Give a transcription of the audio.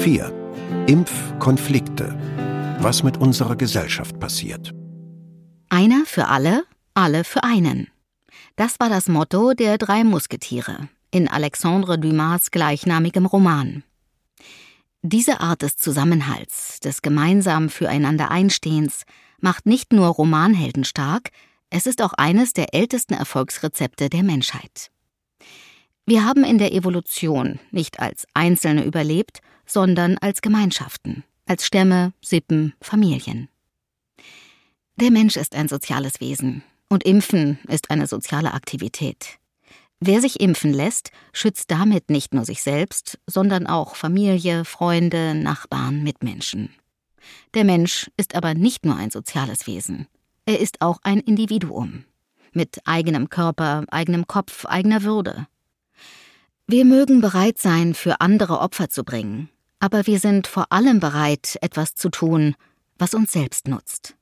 4. Impfkonflikte. Was mit unserer Gesellschaft passiert. Einer für alle, alle für einen. Das war das Motto der drei Musketiere in Alexandre Dumas gleichnamigem Roman. Diese Art des Zusammenhalts, des gemeinsam füreinander Einstehens, macht nicht nur Romanhelden stark, es ist auch eines der ältesten Erfolgsrezepte der Menschheit. Wir haben in der Evolution nicht als Einzelne überlebt, sondern als Gemeinschaften, als Stämme, Sippen, Familien. Der Mensch ist ein soziales Wesen und Impfen ist eine soziale Aktivität. Wer sich impfen lässt, schützt damit nicht nur sich selbst, sondern auch Familie, Freunde, Nachbarn, Mitmenschen. Der Mensch ist aber nicht nur ein soziales Wesen, er ist auch ein Individuum mit eigenem Körper, eigenem Kopf, eigener Würde. Wir mögen bereit sein, für andere Opfer zu bringen, aber wir sind vor allem bereit, etwas zu tun, was uns selbst nutzt.